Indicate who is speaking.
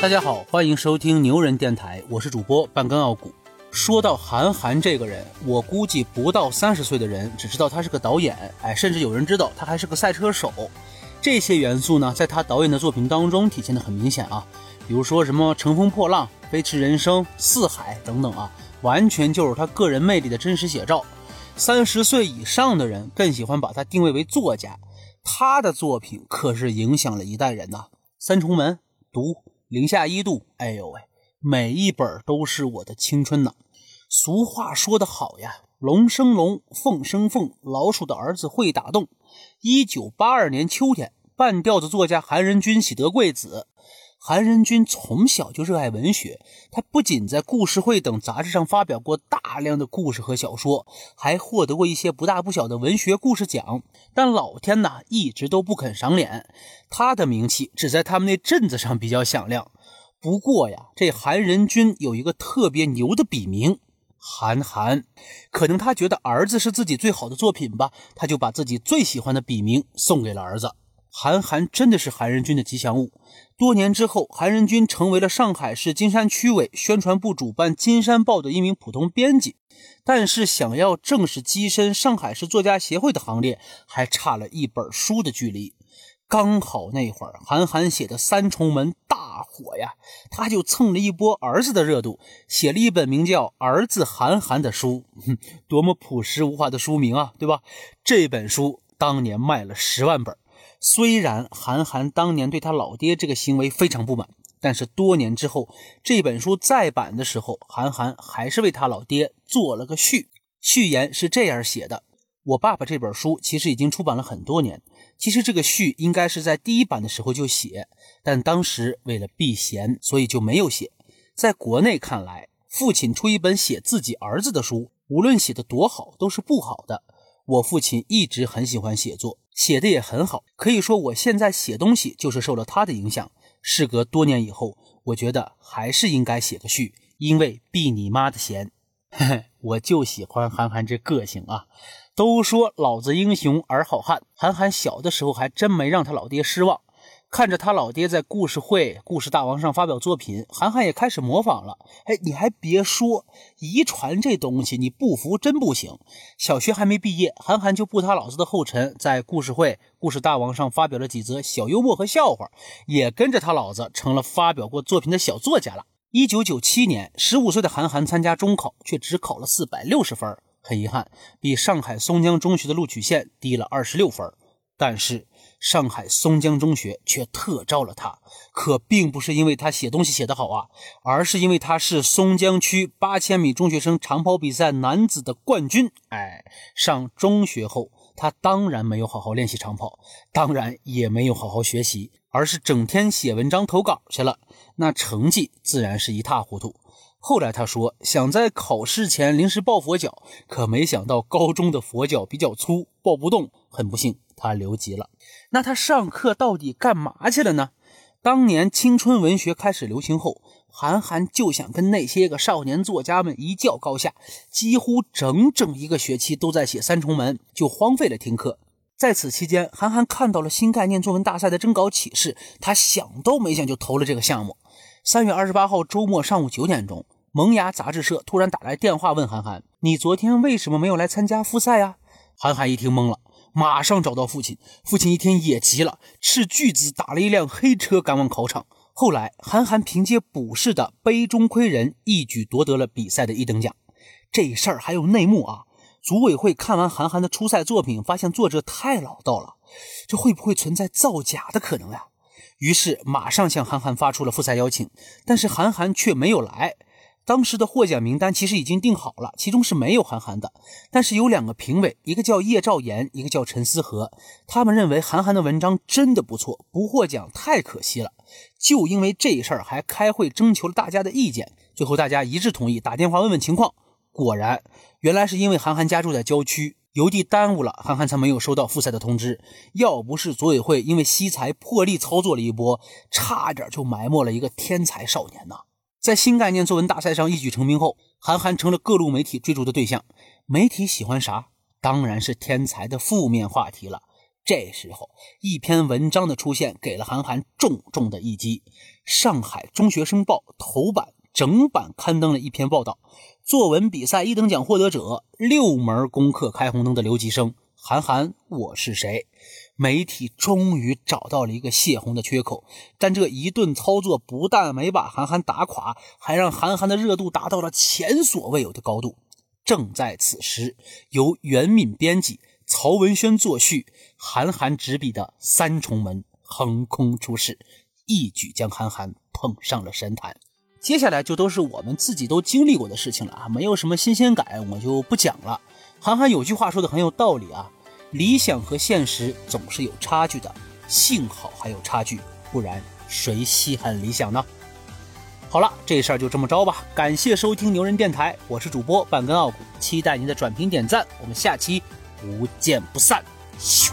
Speaker 1: 大家好，欢迎收听牛人电台，我是主播半根傲骨。说到韩寒这个人，我估计不到三十岁的人只知道他是个导演，哎，甚至有人知道他还是个赛车手。这些元素呢，在他导演的作品当中体现的很明显啊，比如说什么《乘风破浪》《飞驰人生》《四海》等等啊，完全就是他个人魅力的真实写照。三十岁以上的人更喜欢把他定位为作家，他的作品可是影响了一代人呐，《三重门》《读》。零下一度，哎呦喂，每一本都是我的青春呐！俗话说得好呀，龙生龙，凤生凤，老鼠的儿子会打洞。一九八二年秋天，半吊子作家韩仁君喜得贵子。韩仁君从小就热爱文学，他不仅在故事会等杂志上发表过大量的故事和小说，还获得过一些不大不小的文学故事奖。但老天呐，一直都不肯赏脸，他的名气只在他们那镇子上比较响亮。不过呀，这韩仁君有一个特别牛的笔名——韩寒。可能他觉得儿子是自己最好的作品吧，他就把自己最喜欢的笔名送给了儿子。韩寒真的是韩仁君的吉祥物。多年之后，韩仁君成为了上海市金山区委宣传部主办《金山报》的一名普通编辑，但是想要正式跻身上海市作家协会的行列，还差了一本书的距离。刚好那会儿，韩寒写的《三重门》大火呀，他就蹭了一波儿子的热度，写了一本名叫《儿子韩寒》的书。哼多么朴实无华的书名啊，对吧？这本书当年卖了十万本。虽然韩寒当年对他老爹这个行为非常不满，但是多年之后这本书再版的时候，韩寒还是为他老爹做了个序。序言是这样写的：“我爸爸这本书其实已经出版了很多年，其实这个序应该是在第一版的时候就写，但当时为了避嫌，所以就没有写。在国内看来，父亲出一本写自己儿子的书，无论写的多好，都是不好的。我父亲一直很喜欢写作。”写的也很好，可以说我现在写东西就是受了他的影响。事隔多年以后，我觉得还是应该写个序，因为避你妈的嫌。嘿嘿，我就喜欢韩寒这个性啊！都说老子英雄儿好汉，韩寒小的时候还真没让他老爹失望。看着他老爹在故事会、故事大王上发表作品，韩寒也开始模仿了。哎，你还别说，遗传这东西，你不服真不行。小学还没毕业，韩寒就步他老子的后尘，在故事会、故事大王上发表了几则小幽默和笑话，也跟着他老子成了发表过作品的小作家了。一九九七年，十五岁的韩寒参加中考，却只考了四百六十分，很遗憾，比上海松江中学的录取线低了二十六分。但是。上海松江中学却特招了他，可并不是因为他写东西写得好啊，而是因为他是松江区八千米中学生长跑比赛男子的冠军。哎，上中学后，他当然没有好好练习长跑，当然也没有好好学习，而是整天写文章投稿去了，那成绩自然是一塌糊涂。后来他说想在考试前临时抱佛脚，可没想到高中的佛脚比较粗，抱不动，很不幸他留级了。那他上课到底干嘛去了呢？当年青春文学开始流行后，韩寒就想跟那些个少年作家们一较高下，几乎整整一个学期都在写《三重门》，就荒废了听课。在此期间，韩寒看到了新概念作文大赛的征稿启事，他想都没想就投了这个项目。三月二十八号周末上午九点钟，萌芽杂志社突然打来电话问韩寒：“你昨天为什么没有来参加复赛呀？”韩寒一听懵了。马上找到父亲，父亲一听也急了，斥巨资打了一辆黑车赶往考场。后来，韩寒凭借补试的杯中窥人，一举夺得了比赛的一等奖。这事儿还有内幕啊！组委会看完韩寒的初赛作品，发现作者太老道了，这会不会存在造假的可能呀？于是马上向韩寒发出了复赛邀请，但是韩寒却没有来。当时的获奖名单其实已经定好了，其中是没有韩寒的。但是有两个评委，一个叫叶兆言，一个叫陈思和，他们认为韩寒的文章真的不错，不获奖太可惜了。就因为这事儿，还开会征求了大家的意见，最后大家一致同意打电话问问情况。果然，原来是因为韩寒家住在郊区，邮递耽误了，韩寒才没有收到复赛的通知。要不是组委会因为惜才破例操作了一波，差点就埋没了一个天才少年呐。在新概念作文大赛上一举成名后，韩寒成了各路媒体追逐的对象。媒体喜欢啥？当然是天才的负面话题了。这时候，一篇文章的出现给了韩寒重重的一击。上海中学生报头版整版刊登了一篇报道：作文比赛一等奖获得者，六门功课开红灯的留级生韩寒，我是谁？媒体终于找到了一个泄洪的缺口，但这一顿操作不但没把韩寒打垮，还让韩寒的热度达到了前所未有的高度。正在此时，由袁敏编辑。曹文轩作序，韩寒执笔的《三重门》横空出世，一举将韩寒捧上了神坛。接下来就都是我们自己都经历过的事情了啊，没有什么新鲜感，我就不讲了。韩寒有句话说的很有道理啊，理想和现实总是有差距的，幸好还有差距，不然谁稀罕理想呢？好了，这事儿就这么着吧。感谢收听牛人电台，我是主播半根傲骨，期待您的转评点赞，我们下期。不见不散。咻。